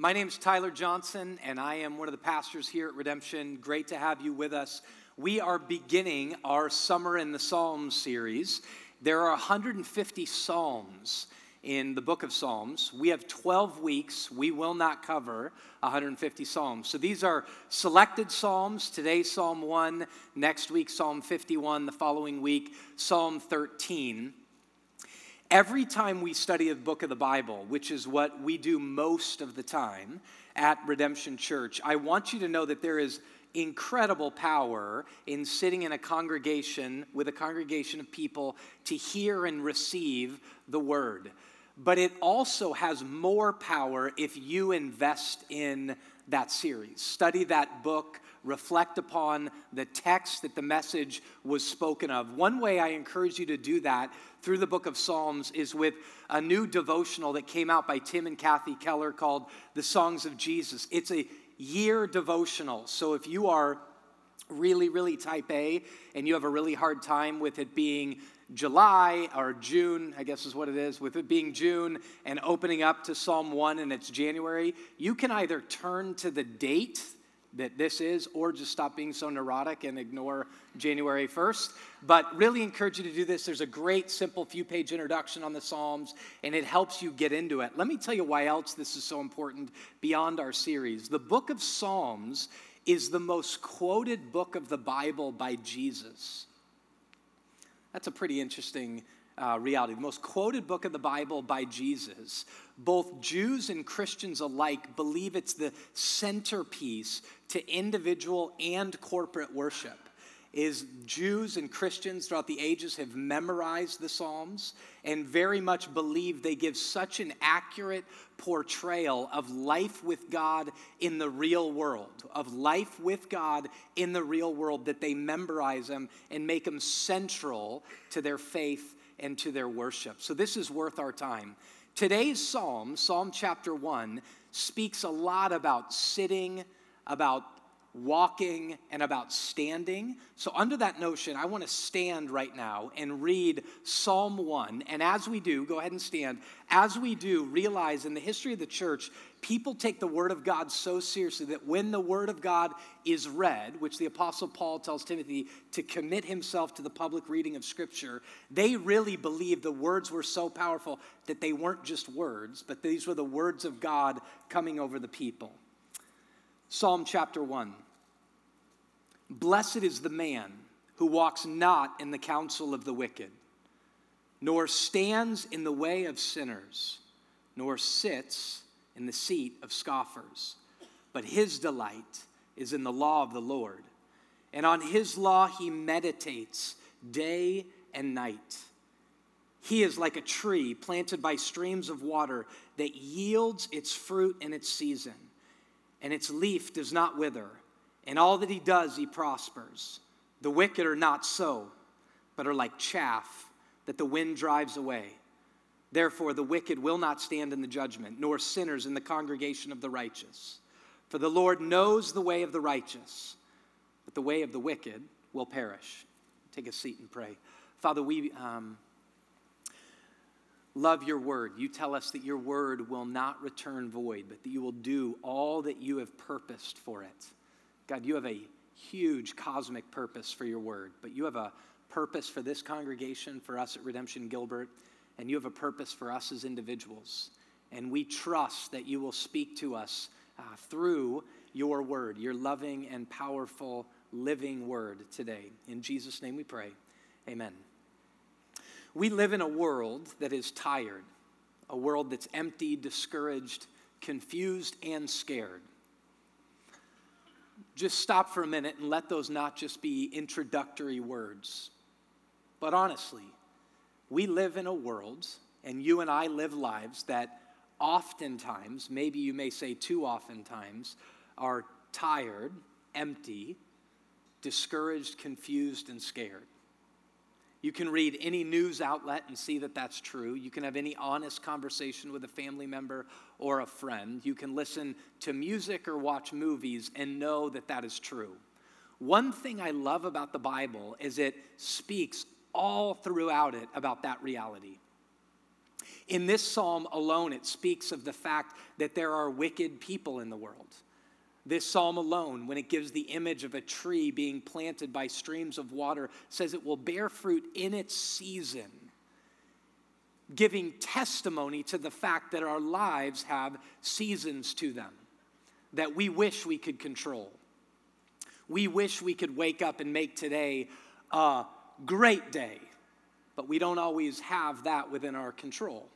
My name is Tyler Johnson, and I am one of the pastors here at Redemption. Great to have you with us. We are beginning our Summer in the Psalms series. There are 150 Psalms in the book of Psalms. We have 12 weeks. We will not cover 150 Psalms. So these are selected Psalms. Today, Psalm 1. Next week, Psalm 51. The following week, Psalm 13. Every time we study a book of the Bible, which is what we do most of the time at Redemption Church, I want you to know that there is incredible power in sitting in a congregation with a congregation of people to hear and receive the word. But it also has more power if you invest in that series. Study that book, reflect upon the text that the message was spoken of. One way I encourage you to do that through the book of Psalms is with a new devotional that came out by Tim and Kathy Keller called The Songs of Jesus. It's a year devotional. So if you are really, really type A and you have a really hard time with it being July or June, I guess is what it is, with it being June and opening up to Psalm 1 and it's January, you can either turn to the date that this is or just stop being so neurotic and ignore January 1st. But really encourage you to do this. There's a great, simple few page introduction on the Psalms and it helps you get into it. Let me tell you why else this is so important beyond our series. The book of Psalms is the most quoted book of the Bible by Jesus. That's a pretty interesting uh, reality. The most quoted book of the Bible by Jesus. Both Jews and Christians alike believe it's the centerpiece to individual and corporate worship is Jews and Christians throughout the ages have memorized the Psalms and very much believe they give such an accurate portrayal of life with God in the real world, of life with God in the real world, that they memorize them and make them central to their faith and to their worship. So this is worth our time. Today's psalm, Psalm chapter 1, speaks a lot about sitting, about walking, and about standing. So, under that notion, I want to stand right now and read Psalm 1. And as we do, go ahead and stand. As we do, realize in the history of the church, people take the Word of God so seriously that when the Word of God is read, which the Apostle Paul tells Timothy to commit himself to the public reading of Scripture, they really believe the words were so powerful that they weren't just words, but these were the words of God coming over the people. Psalm chapter 1. Blessed is the man who walks not in the counsel of the wicked, nor stands in the way of sinners, nor sits in the seat of scoffers. But his delight is in the law of the Lord, and on his law he meditates day and night. He is like a tree planted by streams of water that yields its fruit in its season and its leaf does not wither, and all that he does, he prospers. The wicked are not so, but are like chaff that the wind drives away. Therefore, the wicked will not stand in the judgment, nor sinners in the congregation of the righteous. For the Lord knows the way of the righteous, but the way of the wicked will perish. Take a seat and pray. Father, we. Um, love your word. You tell us that your word will not return void, but that you will do all that you have purposed for it. God, you have a huge cosmic purpose for your word, but you have a purpose for this congregation, for us at Redemption Gilbert, and you have a purpose for us as individuals. And we trust that you will speak to us uh, through your word, your loving and powerful living word today. In Jesus' name we pray. Amen. We live in a world that is tired, a world that's empty, discouraged, confused, and scared. Just stop for a minute and let those not just be introductory words. But honestly, we live in a world, and you and I live lives that oftentimes, maybe you may say too oftentimes, are tired, empty, discouraged, confused, and scared. You can read any news outlet and see that that's true. You can have any honest conversation with a family member or a friend. You can listen to music or watch movies and know that that is true. One thing I love about the Bible is it speaks all throughout it about that reality. In this psalm alone, it speaks of the fact that there are wicked people in the world. This psalm alone, when it gives the image of a tree being planted by streams of water, says it will bear fruit in its season, giving testimony to the fact that our lives have seasons to them that we wish we could control. We wish we could wake up and make today a great day, but we don't always have that within our control.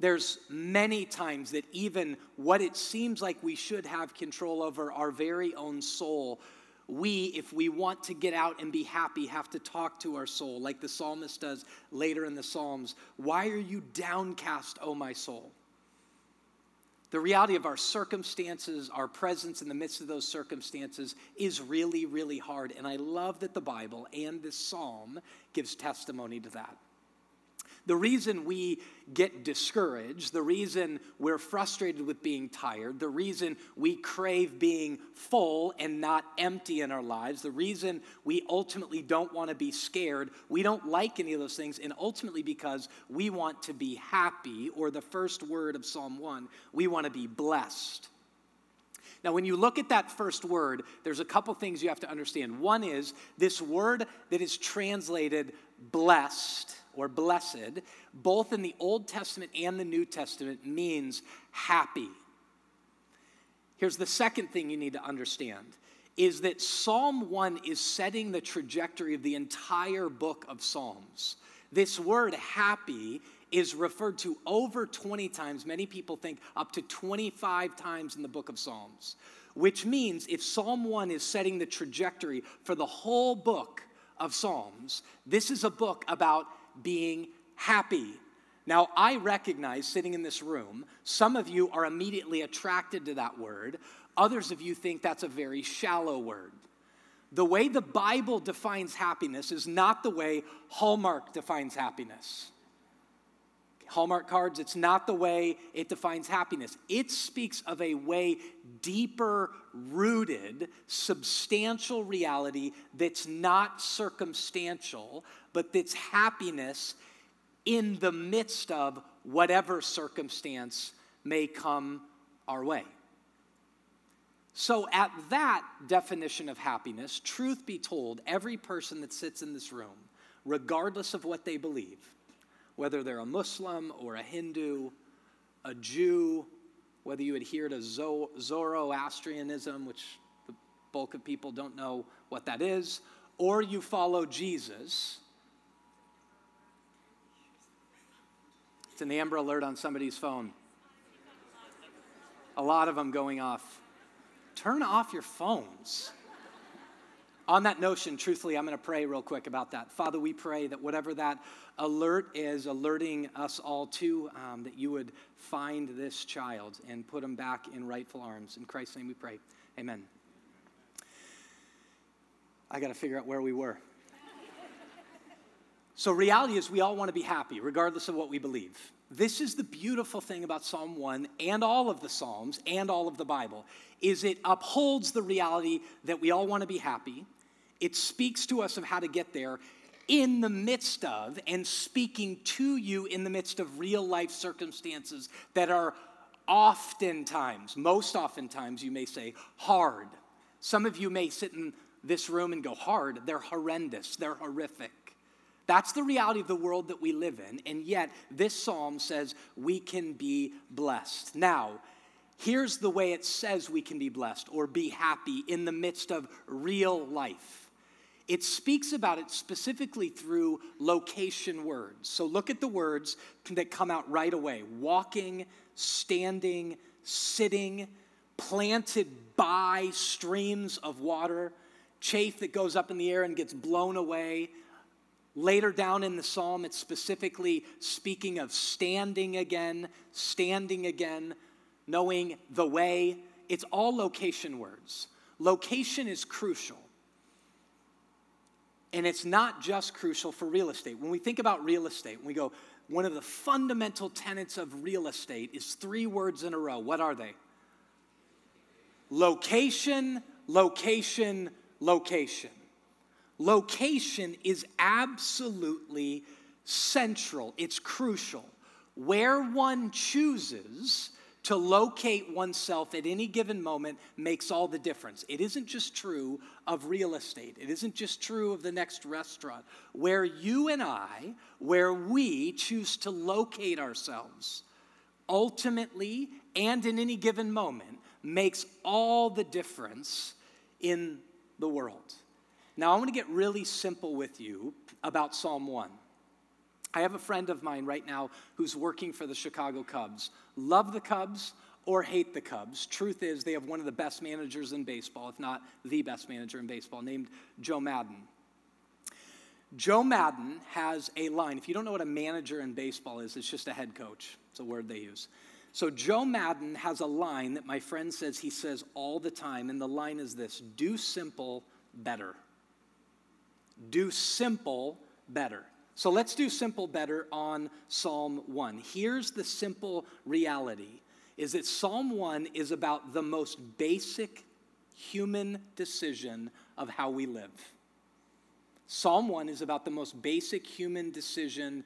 There's many times that even what it seems like we should have control over our very own soul, we, if we want to get out and be happy, have to talk to our soul, like the psalmist does later in the Psalms. Why are you downcast, O my soul? The reality of our circumstances, our presence in the midst of those circumstances is really, really hard. And I love that the Bible and this psalm gives testimony to that. The reason we get discouraged, the reason we're frustrated with being tired, the reason we crave being full and not empty in our lives, the reason we ultimately don't want to be scared, we don't like any of those things, and ultimately because we want to be happy, or the first word of Psalm 1, we want to be blessed. Now, when you look at that first word, there's a couple things you have to understand. One is this word that is translated blessed or blessed, both in the Old Testament and the New Testament, means happy. Here's the second thing you need to understand is that Psalm 1 is setting the trajectory of the entire book of Psalms. This word happy is referred to over 20 times. Many people think up to 25 times in the book of Psalms, which means if Psalm 1 is setting the trajectory for the whole book of Psalms, this is a book about being happy. Now, I recognize sitting in this room, some of you are immediately attracted to that word. Others of you think that's a very shallow word. The way the Bible defines happiness is not the way Hallmark defines happiness. Hallmark cards, it's not the way it defines happiness. It speaks of a way deeper rooted, substantial reality that's not circumstantial, but that's happiness in the midst of whatever circumstance may come our way. So, at that definition of happiness, truth be told, every person that sits in this room, regardless of what they believe, whether they're a Muslim or a Hindu, a Jew, whether you adhere to Zoroastrianism, which the bulk of people don't know what that is, or you follow Jesus. It's an Amber Alert on somebody's phone. A lot of them going off. Turn off your phones. On that notion, truthfully, I'm going to pray real quick about that. Father, we pray that whatever that alert is alerting us all to, um, that you would find this child and put him back in rightful arms. In Christ's name we pray. Amen. I got to figure out where we were. so, reality is, we all want to be happy, regardless of what we believe. This is the beautiful thing about Psalm 1 and all of the Psalms and all of the Bible is it upholds the reality that we all want to be happy. It speaks to us of how to get there in the midst of and speaking to you in the midst of real life circumstances that are oftentimes, most oftentimes, you may say, hard. Some of you may sit in this room and go, hard. They're horrendous, they're horrific. That's the reality of the world that we live in. And yet, this psalm says we can be blessed. Now, here's the way it says we can be blessed or be happy in the midst of real life it speaks about it specifically through location words. So look at the words that come out right away walking, standing, sitting, planted by streams of water, chaff that goes up in the air and gets blown away. Later down in the psalm, it's specifically speaking of standing again, standing again, knowing the way. It's all location words. Location is crucial. And it's not just crucial for real estate. When we think about real estate, we go, one of the fundamental tenets of real estate is three words in a row. What are they? Location, location, location. Location is absolutely central, it's crucial. Where one chooses to locate oneself at any given moment makes all the difference. It isn't just true of real estate, it isn't just true of the next restaurant. Where you and I, where we choose to locate ourselves, ultimately and in any given moment, makes all the difference in the world. Now, I want to get really simple with you about Psalm 1. I have a friend of mine right now who's working for the Chicago Cubs. Love the Cubs or hate the Cubs. Truth is, they have one of the best managers in baseball, if not the best manager in baseball, named Joe Maddon. Joe Maddon has a line. If you don't know what a manager in baseball is, it's just a head coach. It's a word they use. So Joe Maddon has a line that my friend says he says all the time, and the line is this do simple better. Do simple better. So let's do simple better on Psalm 1. Here's the simple reality is that Psalm 1 is about the most basic human decision of how we live. Psalm 1 is about the most basic human decision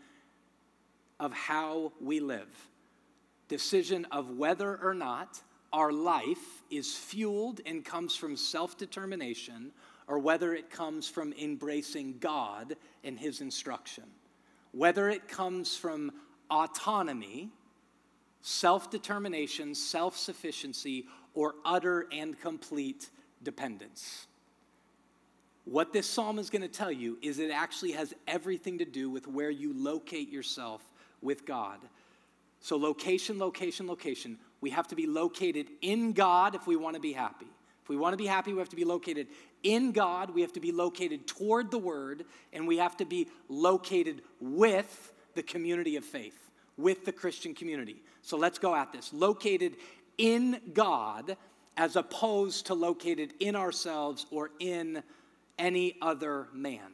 of how we live. Decision of whether or not our life is fueled and comes from self determination or whether it comes from embracing God and His instruction. Whether it comes from autonomy, self determination, self sufficiency, or utter and complete dependence. What this psalm is going to tell you is it actually has everything to do with where you locate yourself with God. So, location, location, location. We have to be located in God if we want to be happy. If we want to be happy, we have to be located in God, we have to be located toward the Word, and we have to be located with the community of faith, with the Christian community. So let's go at this. Located in God as opposed to located in ourselves or in any other man.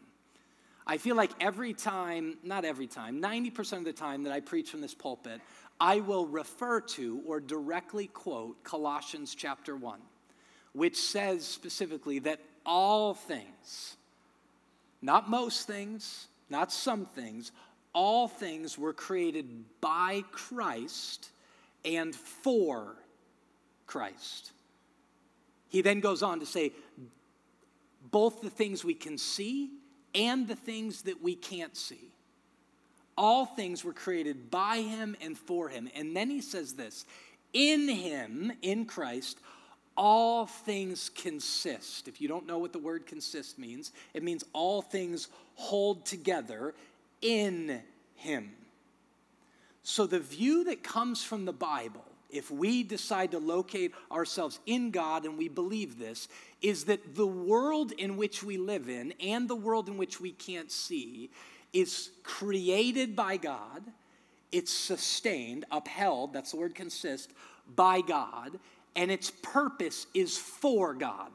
I feel like every time, not every time, 90% of the time that I preach from this pulpit, I will refer to or directly quote Colossians chapter 1, which says specifically that all things, not most things, not some things, all things were created by Christ and for Christ. He then goes on to say, both the things we can see and the things that we can't see. All things were created by him and for him. And then he says this In him, in Christ, all things consist. If you don't know what the word consist means, it means all things hold together in Him. So the view that comes from the Bible, if we decide to locate ourselves in God and we believe this, is that the world in which we live in and the world in which we can't see is created by God, it's sustained, upheld, that's the word consist, by God, and its purpose is for God.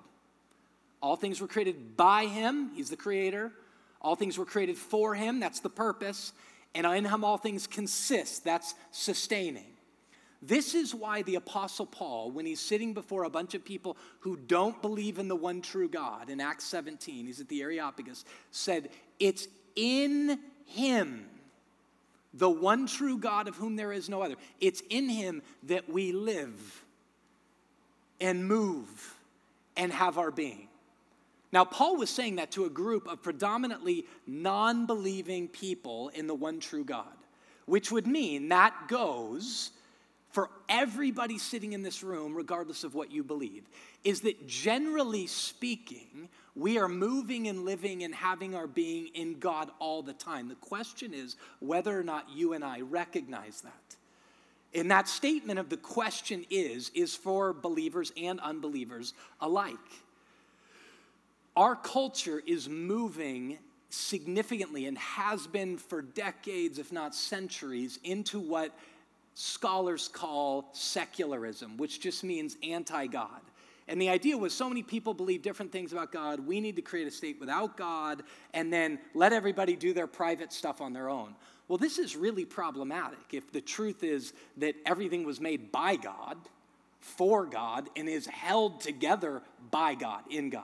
All things were created by Him, He's the creator. All things were created for Him, that's the purpose. And in Him all things consist, that's sustaining. This is why the Apostle Paul, when he's sitting before a bunch of people who don't believe in the one true God, in Acts 17, he's at the Areopagus, said, It's in Him, the one true God of whom there is no other. It's in Him that we live and move and have our being. Now, Paul was saying that to a group of predominantly non believing people in the one true God, which would mean that goes for everybody sitting in this room, regardless of what you believe, is that generally speaking, we are moving and living and having our being in God all the time. The question is whether or not you and I recognize that. And that statement of the question is, is for believers and unbelievers alike. Our culture is moving significantly and has been for decades, if not centuries, into what scholars call secularism, which just means anti God. And the idea was so many people believe different things about God, we need to create a state without God and then let everybody do their private stuff on their own. Well, this is really problematic if the truth is that everything was made by God, for God, and is held together by God, in God.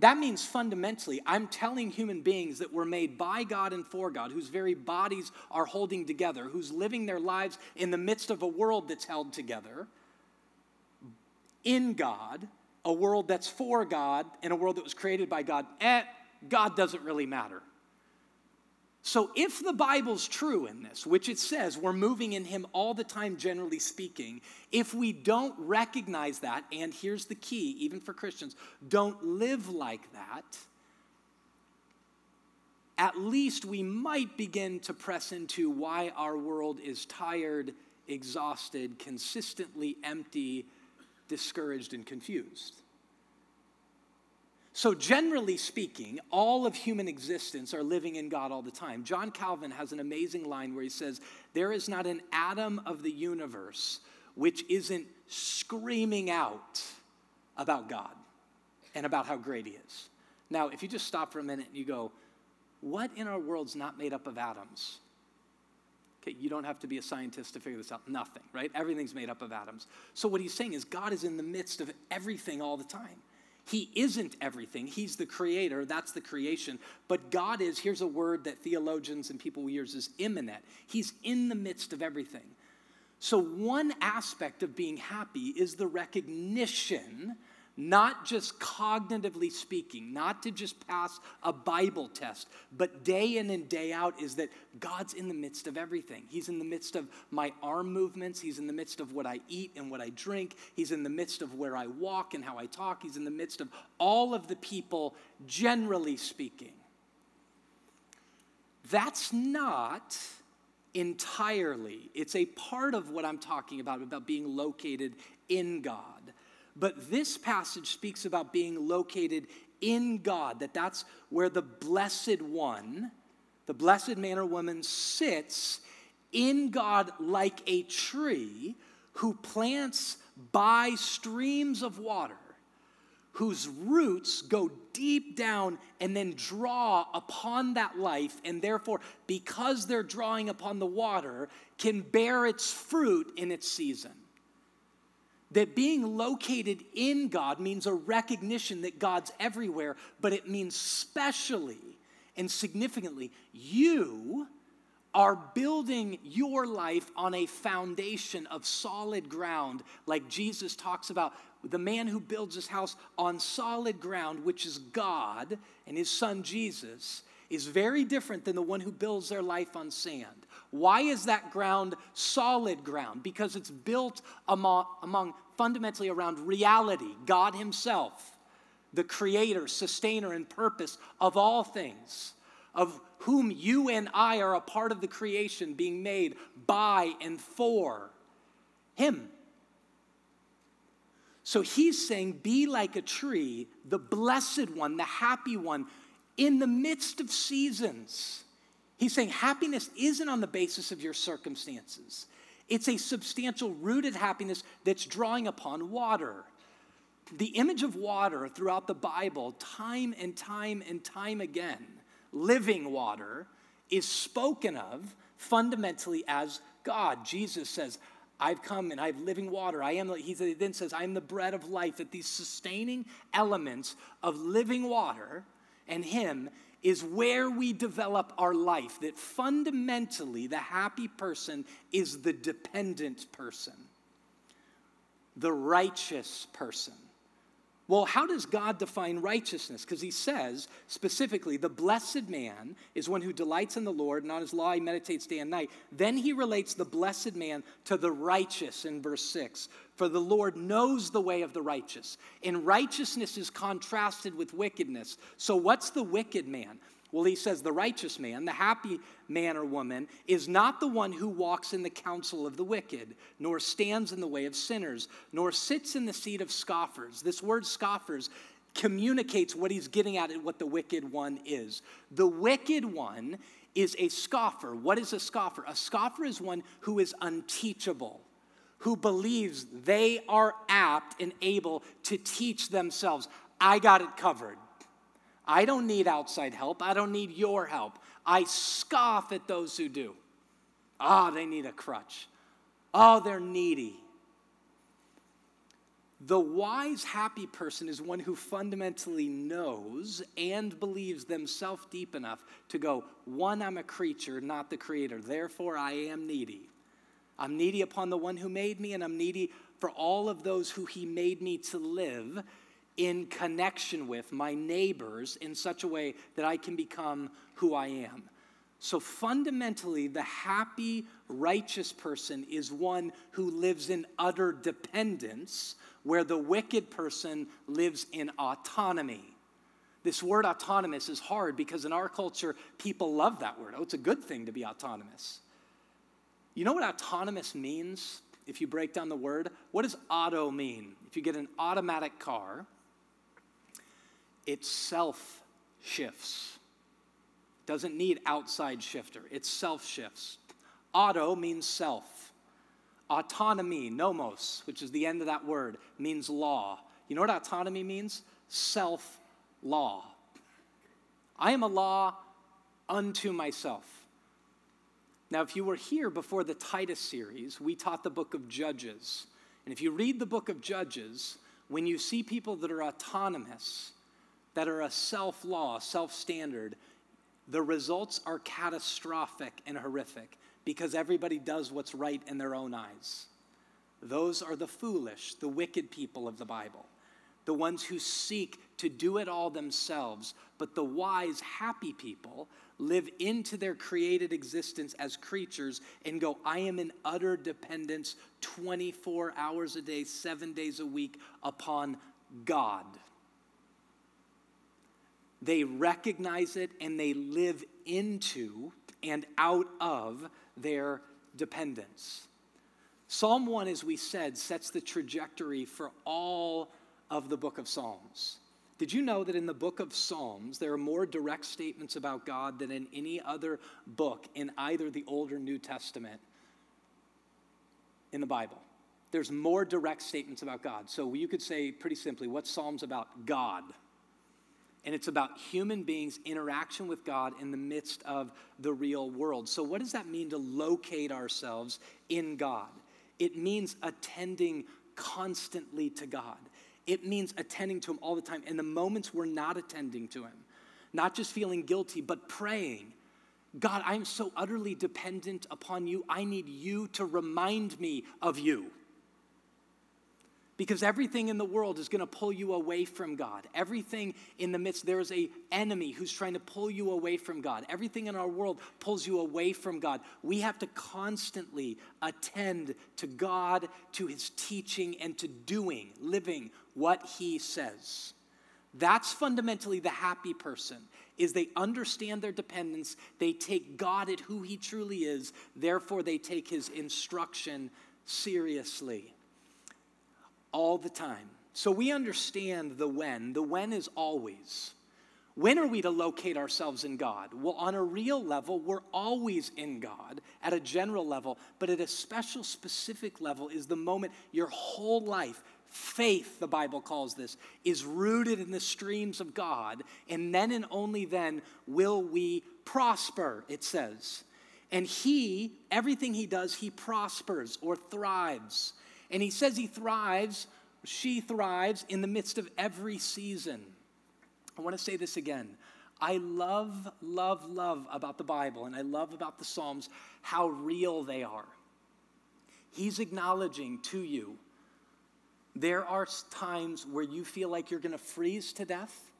That means fundamentally, I'm telling human beings that we're made by God and for God, whose very bodies are holding together, who's living their lives in the midst of a world that's held together in God, a world that's for God, and a world that was created by God. Eh, God doesn't really matter. So, if the Bible's true in this, which it says we're moving in Him all the time, generally speaking, if we don't recognize that, and here's the key, even for Christians, don't live like that, at least we might begin to press into why our world is tired, exhausted, consistently empty, discouraged, and confused. So, generally speaking, all of human existence are living in God all the time. John Calvin has an amazing line where he says, There is not an atom of the universe which isn't screaming out about God and about how great He is. Now, if you just stop for a minute and you go, What in our world's not made up of atoms? Okay, you don't have to be a scientist to figure this out. Nothing, right? Everything's made up of atoms. So, what he's saying is, God is in the midst of everything all the time. He isn't everything. He's the creator. That's the creation. But God is, here's a word that theologians and people use is immanent. He's in the midst of everything. So, one aspect of being happy is the recognition not just cognitively speaking, not to just pass a Bible test, but day in and day out is that God's in the midst of everything. He's in the midst of my arm movements, He's in the midst of what I eat and what I drink, He's in the midst of where I walk and how I talk, He's in the midst of all of the people, generally speaking. That's not entirely, it's a part of what I'm talking about, about being located in God. But this passage speaks about being located in God, that that's where the blessed one, the blessed man or woman, sits in God like a tree who plants by streams of water, whose roots go deep down and then draw upon that life, and therefore, because they're drawing upon the water, can bear its fruit in its season. That being located in God means a recognition that God's everywhere, but it means specially and significantly, you are building your life on a foundation of solid ground, like Jesus talks about the man who builds his house on solid ground, which is God and his son Jesus, is very different than the one who builds their life on sand. Why is that ground solid ground? Because it's built among, among fundamentally around reality, God Himself, the creator, sustainer, and purpose of all things, of whom you and I are a part of the creation being made by and for Him. So he's saying, Be like a tree, the blessed one, the happy one, in the midst of seasons He's saying happiness isn't on the basis of your circumstances. It's a substantial rooted happiness that's drawing upon water. The image of water throughout the Bible, time and time and time again, living water, is spoken of fundamentally as God. Jesus says, I've come and I have living water. I am, he then says, I am the bread of life. That these sustaining elements of living water and Him is where we develop our life. That fundamentally, the happy person is the dependent person, the righteous person. Well, how does God define righteousness? Because he says specifically, the blessed man is one who delights in the Lord, and on his law he meditates day and night. Then he relates the blessed man to the righteous in verse 6. For the Lord knows the way of the righteous, and righteousness is contrasted with wickedness. So, what's the wicked man? Well, he says the righteous man, the happy man or woman, is not the one who walks in the counsel of the wicked, nor stands in the way of sinners, nor sits in the seat of scoffers. This word scoffers communicates what he's getting at and what the wicked one is. The wicked one is a scoffer. What is a scoffer? A scoffer is one who is unteachable, who believes they are apt and able to teach themselves. I got it covered. I don't need outside help. I don't need your help. I scoff at those who do. Ah, oh, they need a crutch. Oh, they're needy. The wise, happy person is one who fundamentally knows and believes themselves deep enough to go, one, I'm a creature, not the creator. Therefore, I am needy. I'm needy upon the one who made me, and I'm needy for all of those who he made me to live in connection with my neighbors in such a way that I can become who I am. So fundamentally, the happy, righteous person is one who lives in utter dependence, where the wicked person lives in autonomy. This word autonomous is hard because in our culture, people love that word. Oh, it's a good thing to be autonomous. You know what autonomous means if you break down the word? What does auto mean? If you get an automatic car, it self shifts. Doesn't need outside shifter, it self shifts. Auto means self. Autonomy, nomos, which is the end of that word, means law. You know what autonomy means? Self law. I am a law unto myself. Now, if you were here before the Titus series, we taught the book of Judges. And if you read the book of Judges, when you see people that are autonomous, that are a self law, self standard, the results are catastrophic and horrific because everybody does what's right in their own eyes. Those are the foolish, the wicked people of the Bible, the ones who seek to do it all themselves. But the wise, happy people live into their created existence as creatures and go, I am in utter dependence 24 hours a day, seven days a week upon God. They recognize it and they live into and out of their dependence. Psalm 1, as we said, sets the trajectory for all of the book of Psalms. Did you know that in the book of Psalms, there are more direct statements about God than in any other book in either the Old or New Testament in the Bible? There's more direct statements about God. So you could say pretty simply, what Psalms about? God and it's about human beings' interaction with God in the midst of the real world. So, what does that mean to locate ourselves in God? It means attending constantly to God. It means attending to Him all the time. And the moments we're not attending to Him, not just feeling guilty, but praying. God, I'm so utterly dependent upon you. I need you to remind me of you because everything in the world is going to pull you away from god. Everything in the midst there is a enemy who's trying to pull you away from god. Everything in our world pulls you away from god. We have to constantly attend to god to his teaching and to doing living what he says. That's fundamentally the happy person is they understand their dependence they take god at who he truly is therefore they take his instruction seriously all the time. So we understand the when. The when is always. When are we to locate ourselves in God? Well, on a real level, we're always in God at a general level, but at a special, specific level is the moment your whole life, faith, the Bible calls this, is rooted in the streams of God, and then and only then will we prosper, it says. And He, everything He does, He prospers or thrives. And he says he thrives, she thrives in the midst of every season. I want to say this again. I love, love, love about the Bible and I love about the Psalms how real they are. He's acknowledging to you there are times where you feel like you're going to freeze to death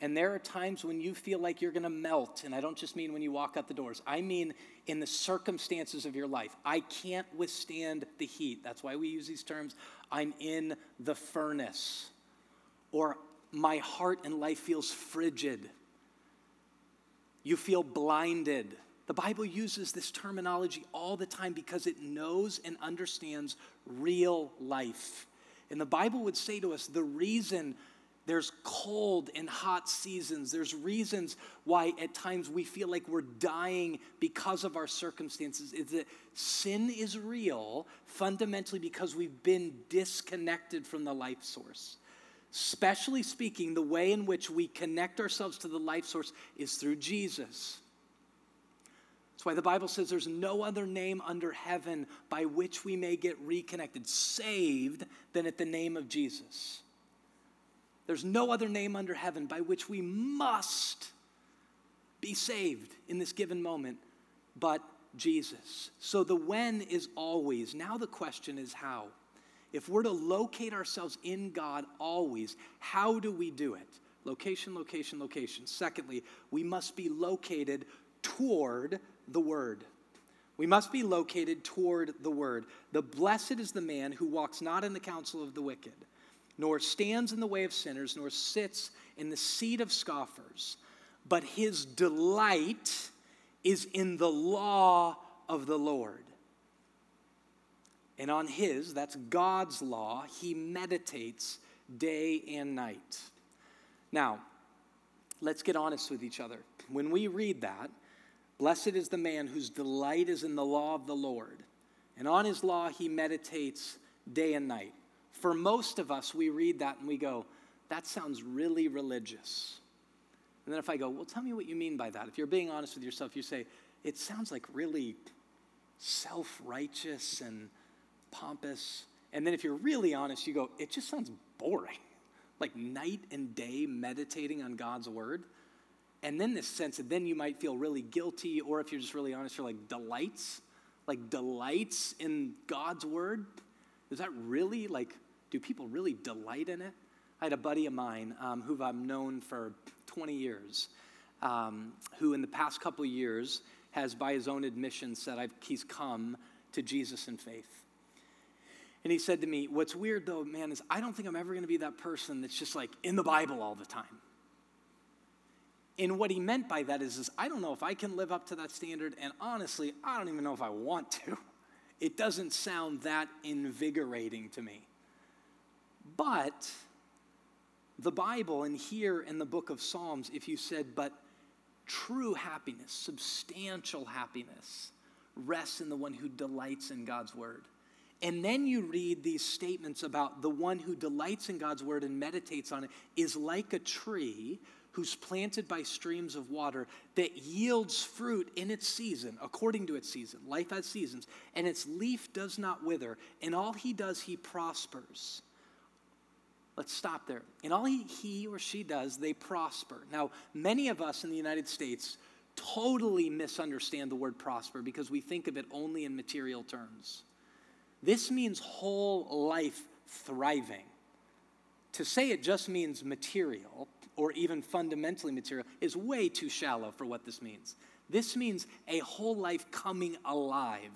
and there are times when you feel like you're going to melt. And I don't just mean when you walk out the doors, I mean in the circumstances of your life. I can't withstand the heat. That's why we use these terms. I'm in the furnace. Or my heart and life feels frigid. You feel blinded. The Bible uses this terminology all the time because it knows and understands real life. And the Bible would say to us the reason there's cold and hot seasons. There's reasons why at times we feel like we're dying because of our circumstances. Is that sin is real fundamentally because we've been disconnected from the life source. Especially speaking, the way in which we connect ourselves to the life source is through Jesus. That's why the Bible says there's no other name under heaven by which we may get reconnected, saved, than at the name of Jesus. There's no other name under heaven by which we must be saved in this given moment but Jesus. So the when is always. Now the question is how. If we're to locate ourselves in God always, how do we do it? Location, location, location. Secondly, we must be located toward the Word. We must be located toward the Word. The blessed is the man who walks not in the counsel of the wicked, nor stands in the way of sinners, nor sits in the seat of scoffers, but his delight is in the law of the Lord. And on his, that's God's law, he meditates day and night. Now, let's get honest with each other. When we read that, Blessed is the man whose delight is in the law of the Lord, and on his law he meditates day and night. For most of us, we read that and we go, that sounds really religious. And then if I go, well, tell me what you mean by that. If you're being honest with yourself, you say, it sounds like really self righteous and pompous. And then if you're really honest, you go, it just sounds boring. Like night and day meditating on God's word. And then this sense that then you might feel really guilty, or if you're just really honest, you're like delights, like delights in God's word. Is that really like, do people really delight in it? I had a buddy of mine um, who I've known for 20 years, um, who in the past couple years has, by his own admission, said I've, he's come to Jesus in faith. And he said to me, What's weird though, man, is I don't think I'm ever going to be that person that's just like in the Bible all the time. And what he meant by that is, is I don't know if I can live up to that standard, and honestly, I don't even know if I want to. It doesn't sound that invigorating to me. But the Bible, and here in the book of Psalms, if you said, but true happiness, substantial happiness, rests in the one who delights in God's word. And then you read these statements about the one who delights in God's word and meditates on it is like a tree who's planted by streams of water that yields fruit in its season, according to its season. Life has seasons, and its leaf does not wither. And all he does, he prospers. Let's stop there. In all he, he or she does, they prosper. Now, many of us in the United States totally misunderstand the word prosper because we think of it only in material terms. This means whole life thriving. To say it just means material or even fundamentally material is way too shallow for what this means. This means a whole life coming alive.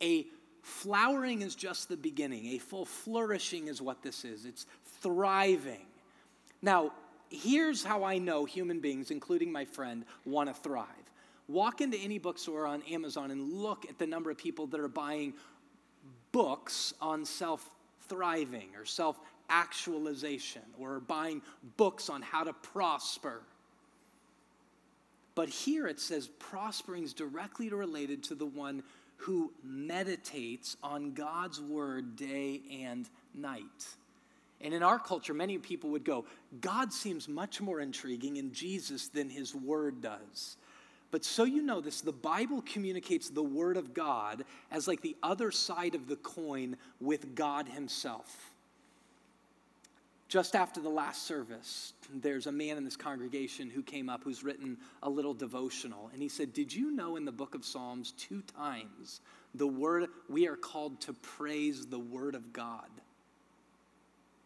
A flowering is just the beginning, a full flourishing is what this is. It's thriving. Now, here's how I know human beings, including my friend, want to thrive. Walk into any bookstore on Amazon and look at the number of people that are buying books on self thriving or self actualization or buying books on how to prosper. But here it says prospering is directly related to the one who meditates on God's word day and night. And in our culture, many people would go, God seems much more intriguing in Jesus than his word does. But so you know this, the Bible communicates the word of God as like the other side of the coin with God himself. Just after the last service, there's a man in this congregation who came up who's written a little devotional. And he said, Did you know in the book of Psalms, two times, the word, we are called to praise the word of God?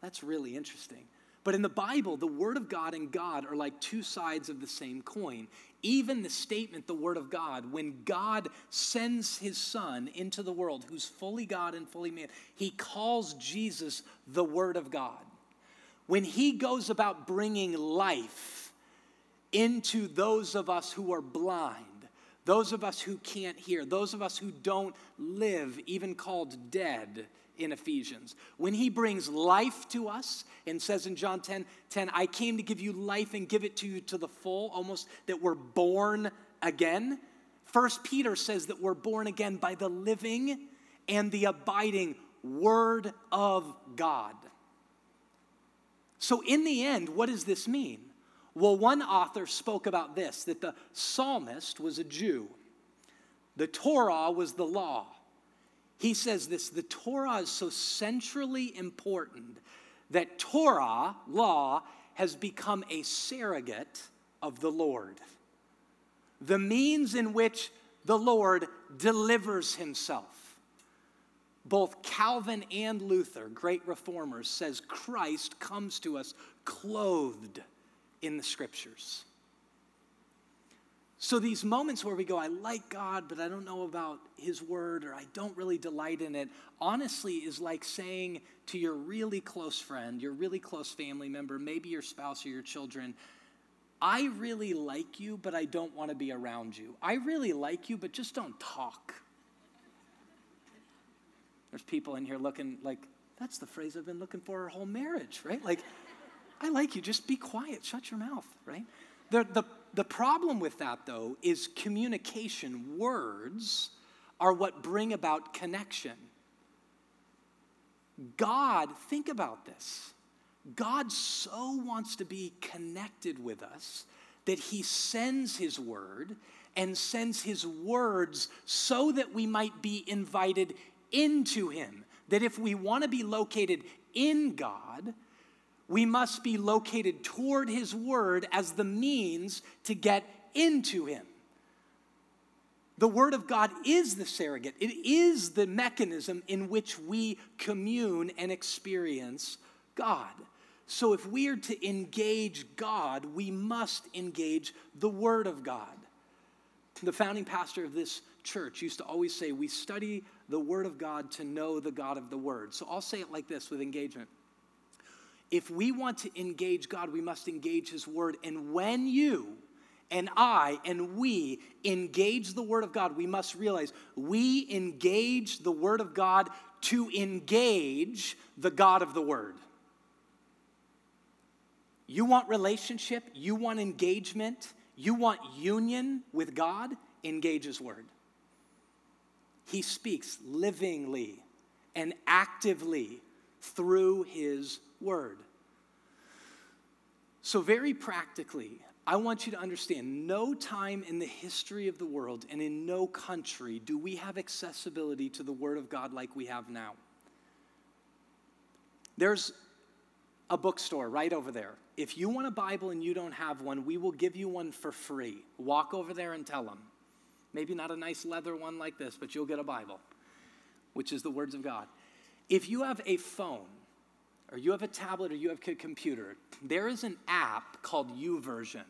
That's really interesting. But in the Bible, the Word of God and God are like two sides of the same coin. Even the statement, the Word of God, when God sends His Son into the world, who's fully God and fully man, He calls Jesus the Word of God when he goes about bringing life into those of us who are blind, those of us who can't hear, those of us who don't live, even called dead in Ephesians. When he brings life to us and says in John 10 10, I came to give you life and give it to you to the full, almost that we're born again. First Peter says that we're born again by the living and the abiding Word of God. So, in the end, what does this mean? Well, one author spoke about this that the psalmist was a Jew. The Torah was the law. He says this the Torah is so centrally important that Torah, law, has become a surrogate of the Lord. The means in which the Lord delivers himself. Both Calvin and Luther, great reformers, says Christ comes to us clothed in the scriptures. So, these moments where we go, I like God, but I don't know about His Word, or I don't really delight in it, honestly is like saying to your really close friend, your really close family member, maybe your spouse or your children, I really like you, but I don't want to be around you. I really like you, but just don't talk. There's people in here looking like, that's the phrase I've been looking for our whole marriage, right? Like, I like you, just be quiet, shut your mouth, right? The, the, the problem with that, though, is communication. Words are what bring about connection. God, think about this. God so wants to be connected with us that he sends his word and sends his words so that we might be invited into him. That if we want to be located in God, we must be located toward His Word as the means to get into Him. The Word of God is the surrogate, it is the mechanism in which we commune and experience God. So, if we are to engage God, we must engage the Word of God. The founding pastor of this church used to always say, We study the Word of God to know the God of the Word. So, I'll say it like this with engagement if we want to engage God, we must engage His Word. And when you and I and we engage the Word of God, we must realize we engage the Word of God to engage the God of the Word. You want relationship, you want engagement, you want union with God, engage His Word. He speaks livingly and actively through His word. So, very practically, I want you to understand no time in the history of the world and in no country do we have accessibility to the Word of God like we have now. There's a bookstore right over there. If you want a Bible and you don't have one, we will give you one for free. Walk over there and tell them. Maybe not a nice leather one like this, but you'll get a Bible, which is the words of God. If you have a phone, or you have a tablet or you have a computer, there is an app called YouVersion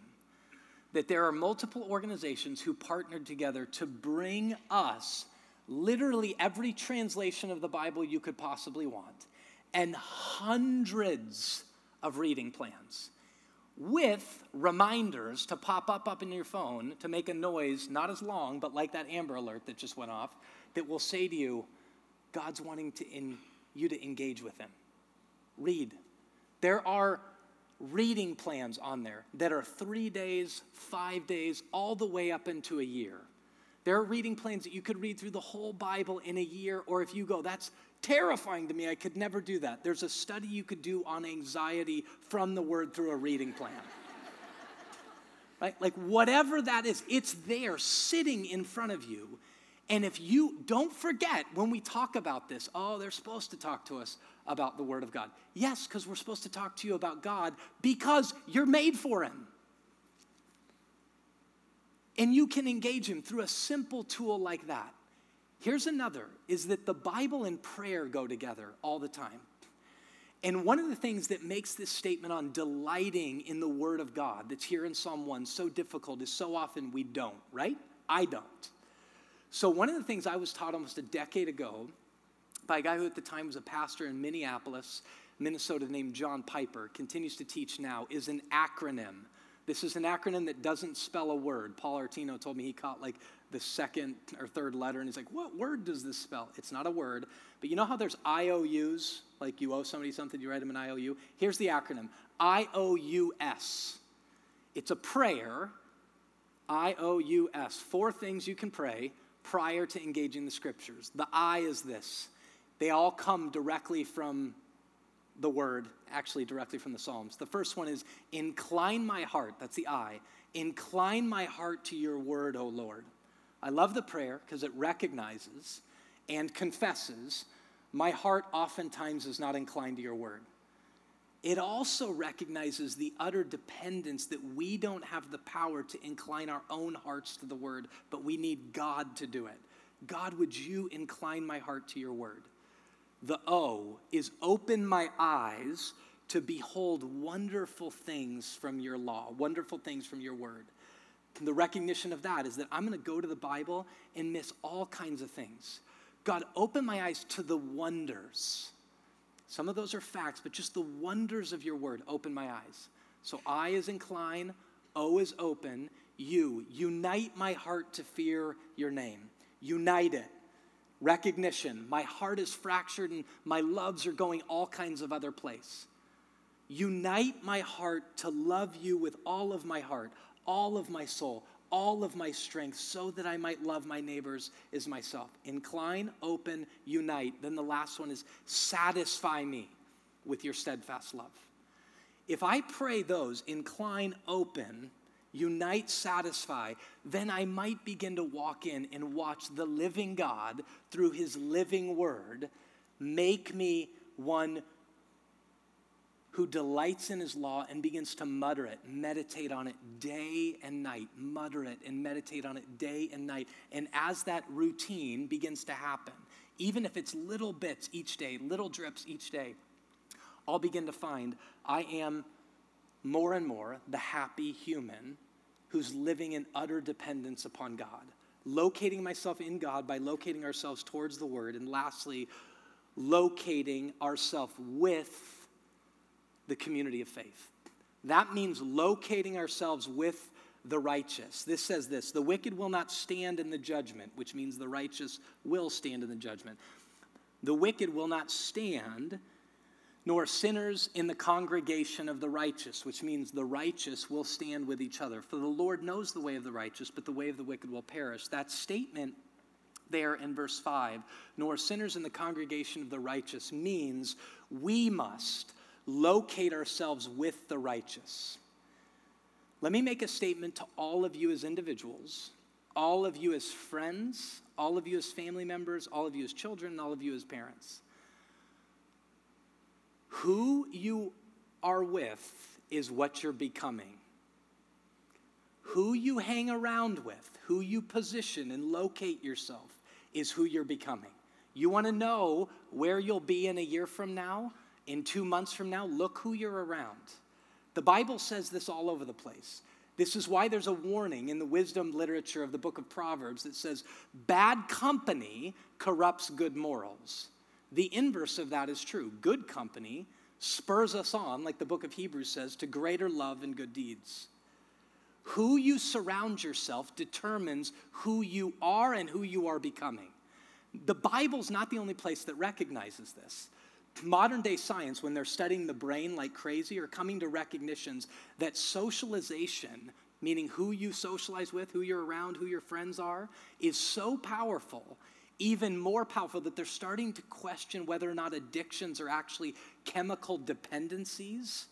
that there are multiple organizations who partnered together to bring us literally every translation of the Bible you could possibly want and hundreds of reading plans with reminders to pop up up in your phone to make a noise not as long but like that amber alert that just went off that will say to you god's wanting to in, you to engage with him read. There are reading plans on there that are three days, five days, all the way up into a year. There are reading plans that you could read through the whole Bible in a year, or if you go, that's terrifying to me, I could never do that. There's a study you could do on anxiety from the word through a reading plan. right? Like whatever that is, it's there sitting in front of you. And if you don't forget when we talk about this, oh, they're supposed to talk to us about the Word of God. Yes, because we're supposed to talk to you about God because you're made for Him. And you can engage Him through a simple tool like that. Here's another is that the Bible and prayer go together all the time. And one of the things that makes this statement on delighting in the Word of God that's here in Psalm 1 so difficult is so often we don't, right? I don't. So, one of the things I was taught almost a decade ago by a guy who at the time was a pastor in Minneapolis, Minnesota, named John Piper, continues to teach now, is an acronym. This is an acronym that doesn't spell a word. Paul Artino told me he caught like the second or third letter, and he's like, What word does this spell? It's not a word. But you know how there's IOUs? Like you owe somebody something, you write them an IOU? Here's the acronym IOUS. It's a prayer, IOUS. Four things you can pray prior to engaging the scriptures. The I is this they all come directly from the word, actually directly from the Psalms. The first one is incline my heart, that's the I. Incline my heart to your word, O Lord. I love the prayer because it recognizes and confesses my heart oftentimes is not inclined to your word. It also recognizes the utter dependence that we don't have the power to incline our own hearts to the word, but we need God to do it. God, would you incline my heart to your word? The O is open my eyes to behold wonderful things from your law, wonderful things from your word. And the recognition of that is that I'm going to go to the Bible and miss all kinds of things. God, open my eyes to the wonders. Some of those are facts, but just the wonders of your word, open my eyes. So I is incline, O is open. You, unite my heart to fear your name. Unite it. Recognition. My heart is fractured and my loves are going all kinds of other place. Unite my heart to love you with all of my heart, all of my soul, all of my strength, so that I might love my neighbors as myself. Incline, open, unite. Then the last one is satisfy me with your steadfast love. If I pray those, incline, open, unite, satisfy, then I might begin to walk in and watch the living God through his living word make me one who delights in his law and begins to mutter it, meditate on it day and night, mutter it and meditate on it day and night. And as that routine begins to happen, even if it's little bits each day, little drips each day, I'll begin to find I am more and more the happy human who's living in utter dependence upon God. Locating myself in God by locating ourselves towards the Word. And lastly, locating ourselves with the community of faith. That means locating ourselves with the righteous. This says this the wicked will not stand in the judgment, which means the righteous will stand in the judgment. The wicked will not stand, nor sinners in the congregation of the righteous, which means the righteous will stand with each other. For the Lord knows the way of the righteous, but the way of the wicked will perish. That statement there in verse 5, nor sinners in the congregation of the righteous, means we must locate ourselves with the righteous. Let me make a statement to all of you as individuals, all of you as friends, all of you as family members, all of you as children, and all of you as parents. Who you are with is what you're becoming. Who you hang around with, who you position and locate yourself, is who you're becoming. You want to know where you'll be in a year from now? in two months from now, look who you're around. The Bible says this all over the place. This is why there's a warning in the wisdom literature of the book of Proverbs that says, bad company corrupts good morals. The inverse of that is true. Good company spurs us on, like the book of Hebrews says, to greater love and good deeds. Who you surround yourself determines who you are and who you are becoming. The Bible's not the only place that recognizes this modern day science, when they're studying the brain like crazy, are coming to recognitions that socialization, meaning who you socialize with, who you're around, who your friends are, is so powerful, even more powerful, that they're starting to question whether or not addictions are actually chemical dependencies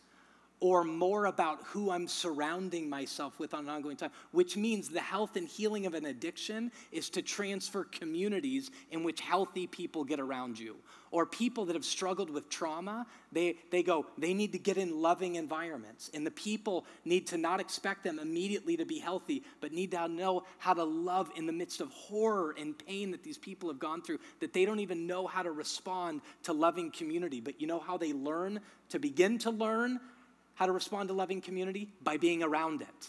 or more about who I'm surrounding myself with on an ongoing time, which means the health and healing of an addiction is to transfer communities in which healthy people get around you. Or people that have struggled with trauma, they, they go, they need to get in loving environments. And the people need to not expect them immediately to be healthy, but need to know how to love in the midst of horror and pain that these people have gone through, that they don't even know how to respond to loving community. But you know how they learn to begin to learn how to respond to loving community? By being around it.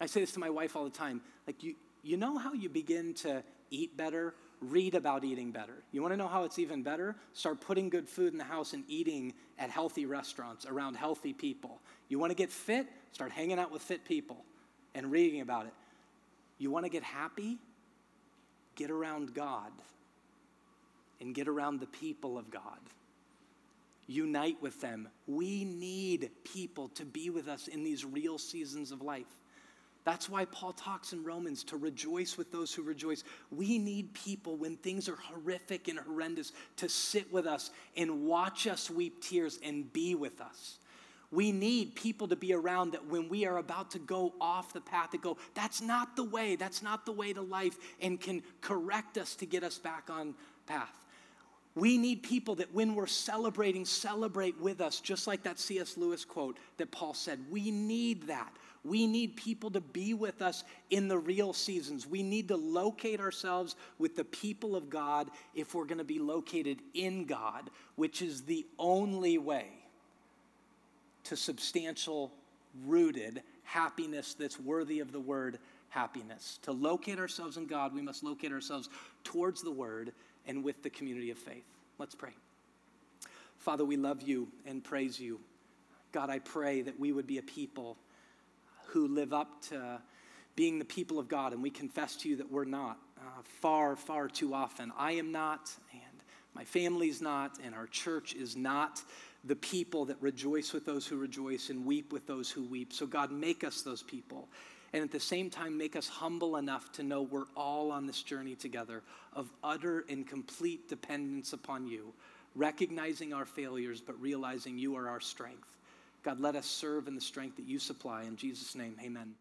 I say this to my wife all the time. Like, you, you know how you begin to eat better? Read about eating better. You want to know how it's even better? Start putting good food in the house and eating at healthy restaurants around healthy people. You want to get fit? Start hanging out with fit people and reading about it. You want to get happy? Get around God and get around the people of God unite with them. We need people to be with us in these real seasons of life. That's why Paul talks in Romans to rejoice with those who rejoice. We need people when things are horrific and horrendous to sit with us and watch us weep tears and be with us. We need people to be around that when we are about to go off the path, to go, that's not the way, that's not the way to life, and can correct us to get us back on path. We need people that when we're celebrating, celebrate with us, just like that C.S. Lewis quote that Paul said. We need that. We need people to be with us in the real seasons. We need to locate ourselves with the people of God if we're going to be located in God, which is the only way to substantial, rooted happiness that's worthy of the word happiness. To locate ourselves in God, we must locate ourselves towards the word and with the community of faith. Let's pray. Father, we love you and praise you. God, I pray that we would be a people who live up to being the people of God, and we confess to you that we're not uh, far, far too often. I am not, and my family's not, and our church is not the people that rejoice with those who rejoice and weep with those who weep. So, God, make us those people. And at the same time, make us humble enough to know we're all on this journey together of utter and complete dependence upon you, recognizing our failures, but realizing you are our strength. God, let us serve in the strength that you supply. In Jesus' name, amen.